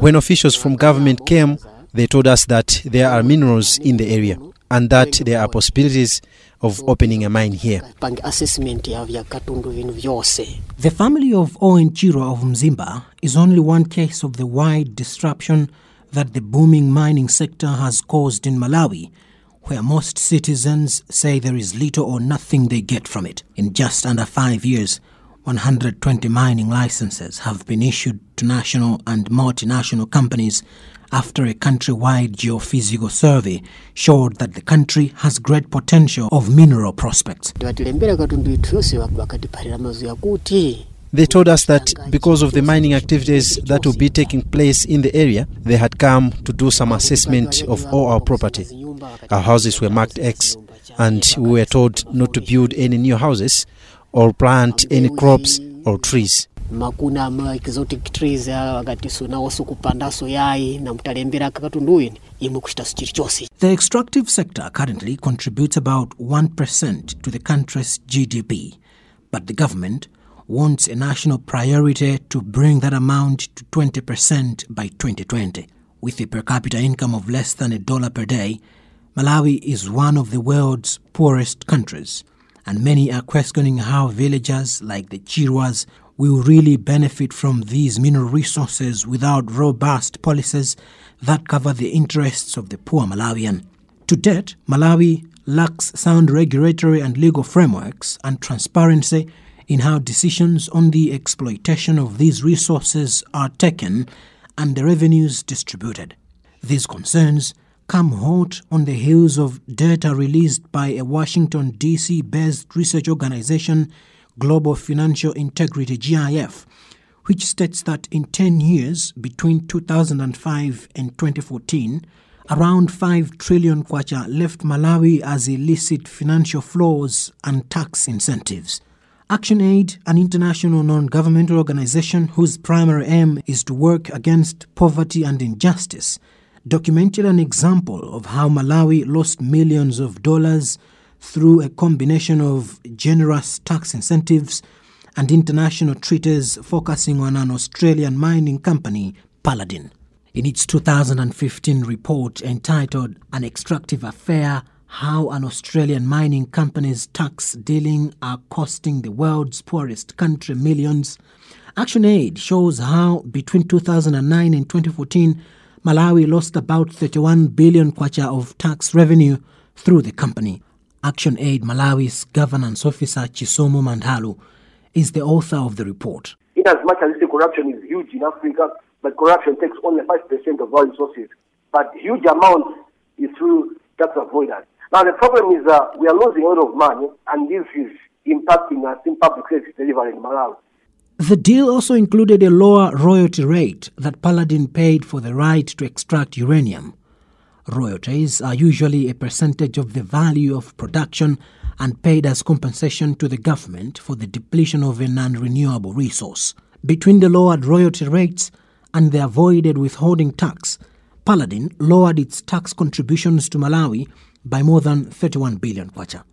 When officials from government came, they told us that there are minerals in the area and that there are possibilities of opening a mine here. pange assessment ya vya katundu vinu vyose The family of Owen Chirwa of Mzimba is only one case of the wide disruption that the booming mining sector has caused in Malawi, where most citizens say there is little or nothing they get from it. In just under five years, 120 mining licenses have been issued to national and multinational companies after a countrywide geophysical survey showed that the country has great potential of mineral prospects. They told us that because of the mining activities that will be taking place in the area, they had come to do some assessment of all our property. Our houses were marked X, and we were told not to build any new houses or plant any crops or trees. makuna ma exotic trees a wakati sunawoso kupandaso yayi na mutalembera katundu ini imwe kuchitaso chilichonse The extractive sector currently contributes about 1% to the country's GDP, but the government wants a national priority to bring that amount to 20% by 2020. With a per capita income of less than a dollar per day, Malawi is one of the world's poorest countries, and many are questioning how villagers like the Chirwas will really benefit from these mineral resources without robust policies that cover the interests of the poor Malawian. To date, Malawi lacks sound regulatory and legal frameworks and transparency in how decisions on the exploitation of these resources are taken and the revenues distributed. These concerns come hot on the heels of data released by a Washington, D.C. based research organization, Global Financial Integrity GIF, which states that in 10 years between 2005 and 2014, around 5 trillion kwacha left Malawi as illicit financial flows and tax incentives. ActionAid, an international non governmental organization whose primary aim is to work against poverty and injustice, documented an example of how Malawi lost millions of dollars through a combination of generous tax incentives and international treaties focusing on an Australian mining company, Paladin. In its 2015 report entitled An Extractive Affair How an Australian Mining Company's Tax Dealing Are Costing the World's Poorest Country Millions, ActionAid shows how between 2009 and 2014, Malawi lost about 31 billion kwacha of tax revenue through the company. Action Aid Malawi's governance officer Chisomo Mandhalu is the author of the report. in as much as the corruption is huge in Africa, but corruption takes only 5% of our resources. But huge amount is through tax avoidance. Now the problem is that we are losing a lot of money, and this is impacting us in public service delivery in Malawi. The deal also included a lower royalty rate that Paladin paid for the right to extract uranium. Royalties are usually a percentage of the value of production and paid as compensation to the government for the depletion of a non renewable resource. Between the lowered royalty rates and the avoided withholding tax, Paladin lowered its tax contributions to Malawi by more than 31 billion kwacha.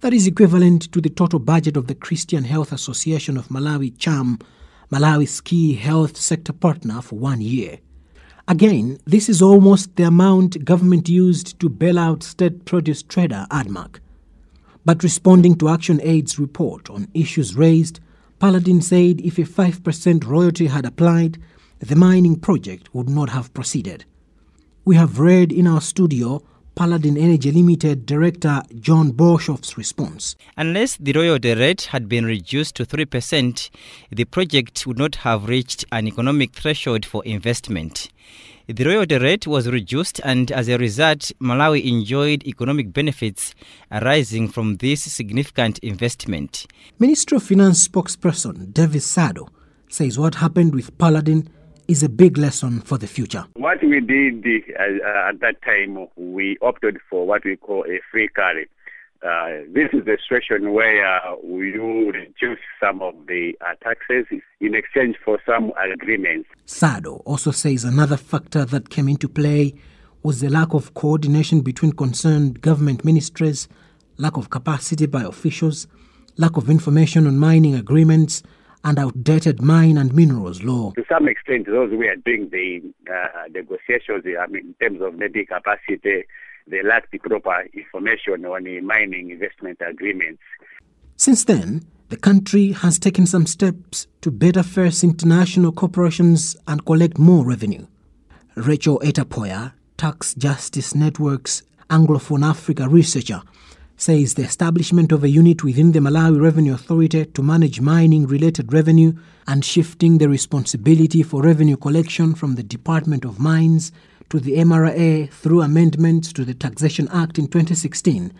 That is equivalent to the total budget of the Christian Health Association of Malawi, CHAM, Malawi's key health sector partner for one year. Again, this is almost the amount government used to bail out state produce trader ADMARC. But responding to ActionAid's report on issues raised, Paladin said if a 5% royalty had applied, the mining project would not have proceeded. We have read in our studio Paladin Energy Limited Director John Borshoff's response. Unless the royalty rate had been reduced to 3%, the project would not have reached an economic threshold for investment. The royalty rate was reduced, and as a result, Malawi enjoyed economic benefits arising from this significant investment. Minister of Finance spokesperson Davis Sado says what happened with Paladin is a big lesson for the future. What we did uh, at that time, we opted for what we call a free carry. Uh, this is a situation where we reduce some of the uh, taxes in exchange for some agreements. Sado also says another factor that came into play was the lack of coordination between concerned government ministries, lack of capacity by officials, lack of information on mining agreements, and outdated mine and minerals law. To some extent, those who are doing the uh, negotiations, I mean, in terms of maybe capacity, they lack the proper information on the mining investment agreements. Since then, the country has taken some steps to better face international corporations and collect more revenue. Rachel Etter-Phoya, Tax Justice Network's Anglophone Africa researcher, says the establishment of a unit within the Malawi Revenue Authority to manage mining related revenue and shifting the responsibility for revenue collection from the Department of Mines to the MRA through amendments to the Taxation Act in 2016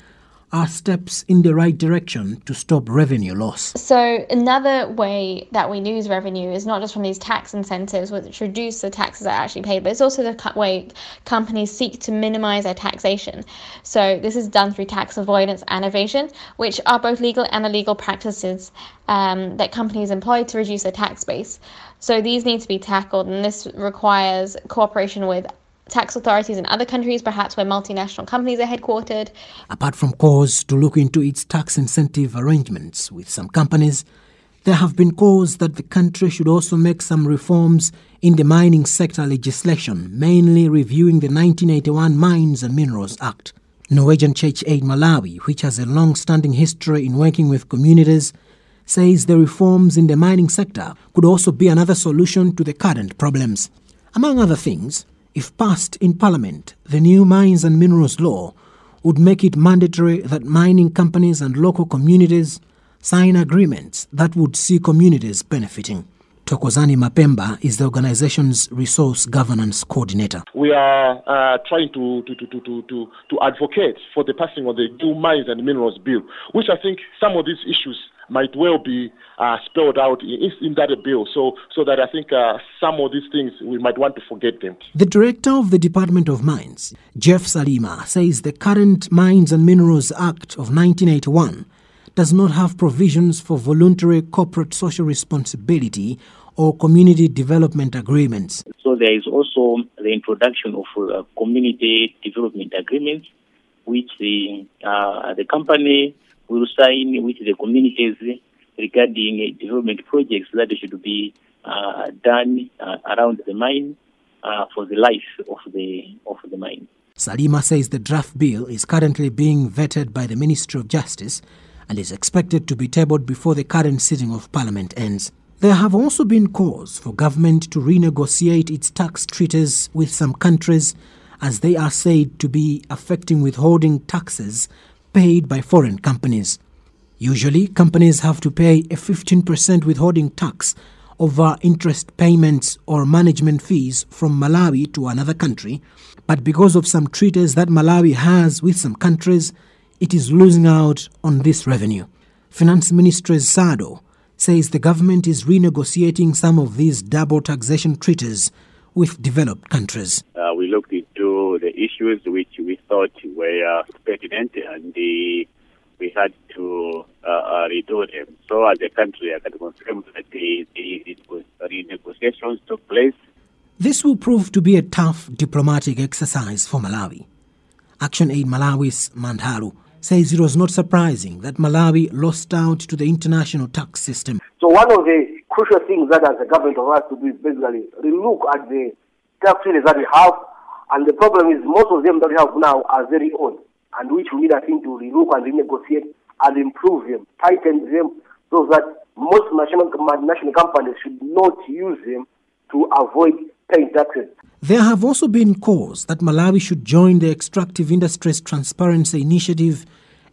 are steps in the right direction to stop revenue loss. So, another way that we lose revenue is not just from these tax incentives, which reduce the taxes that are actually paid, but it's also the way companies seek to minimize their taxation. So, this is done through tax avoidance and evasion, which are both legal and illegal practices um, that companies employ to reduce their tax base. So, these need to be tackled, and this requires cooperation with tax authorities in other countries, perhaps where multinational companies are headquartered. Apart from calls to look into its tax incentive arrangements with some companies, there have been calls that the country should also make some reforms in the mining sector legislation, mainly reviewing the 1981 Mines and Minerals Act. Norwegian Church Aid Malawi, which has a long standing history in working with communities, says the reforms in the mining sector could also be another solution to the current problems. Among other things, if passed in Parliament, the new Mines and Minerals Law would make it mandatory that mining companies and local communities sign agreements that would see communities benefiting. Thokozani Mapemba is the organization's resource governance coordinator. We are uh, trying to, to, to, to, to, to advocate for the passing of the new Mines and Minerals Bill, which I think some of these issues might well be uh, spelled out in, in, that bill. So, so that I think uh, some of these things we might want to forget them. The director of the Department of Mines, Jalf Salima, says the current Mines and Minerals Act of 1981 does not have provisions for voluntary corporate social responsibility or community development agreements. So there is also the introduction of uh, community development agreements, which the uh, the company will sign with the communities regarding development projects that should be uh, done uh, around the mine uh, for the life of the of the mine. Salima says the draft bill is currently being vetted by the Ministry of Justice and is expected to be tabled before the current sitting of Parliament ends. There have also been calls for government to renegotiate its tax treaties with some countries as they are said to be affecting withholding taxes paid by foreign companies. Usually, companies have to pay a 15% withholding tax over interest payments or management fees from Malawi to another country, but because of some treaties that Malawi has with some countries, it is losing out on this revenue. Finance Minister Sado says the government is renegotiating some of these double taxation treaties with developed countries. Uh, we looked into the issues which we thought were pertinent and the, we had to uh, uh, redo them. So, as a country, I can confirm that the, the, the renegotiations took place. This will prove to be a tough diplomatic exercise for Malawi. Action Aid Malawi's Mandharu says it was not surprising that Malawi lost out to the international tax system. So one of the crucial things that as a government of us to do is basically relook at the tax treaties that we have, and the problem is most of them that we have now are very old, and which we need, I think, to relook and renegotiate and improve them, tighten them, so that most national, national companies should not use them to avoid paying taxes. There have also been calls that Malawi should join the Extractive Industries Transparency Initiative,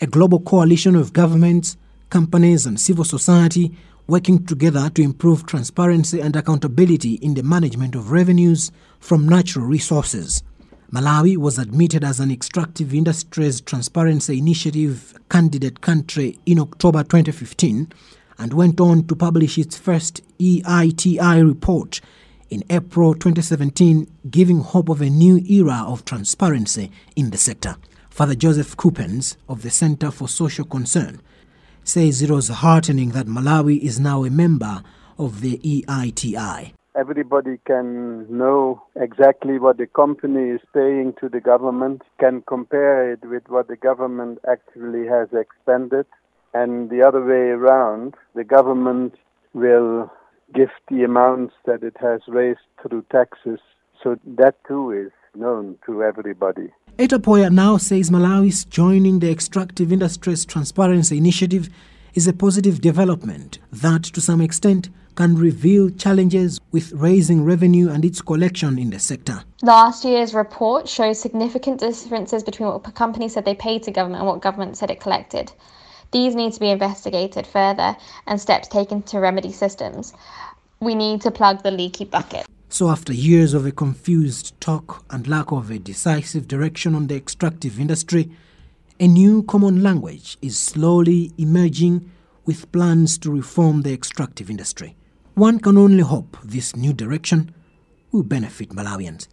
a global coalition of governments, companies, and civil society working together to improve transparency and accountability in the management of revenues from natural resources. Malawi was admitted as an Extractive Industries Transparency Initiative candidate country in October 2015 and went on to publish its first EITI report in April 2017, giving hope of a new era of transparency in the sector. Father Joseph Kuppens of the Center for Social Concern says it was heartening that Malawi is now a member of the EITI. Everybody can know exactly what the company is paying to the government, can compare it with what the government actually has expended, and the other way around, the government will give the amounts that it has raised through taxes. So that too is known to everybody. Etter-Phoya now says Malawi's joining the extractive industries transparency initiative is a positive development that, to some extent, can reveal challenges with raising revenue and its collection in the sector. Last year's report shows significant differences between what companies said they paid to government and what government said it collected. These need to be investigated further and steps taken to remedy systems. We need to plug the leaky bucket. So, after years of a confused talk and lack of a decisive direction on the extractive industry, a new common language is slowly emerging with plans to reform the extractive industry. One can only hope this new direction will benefit Malawians.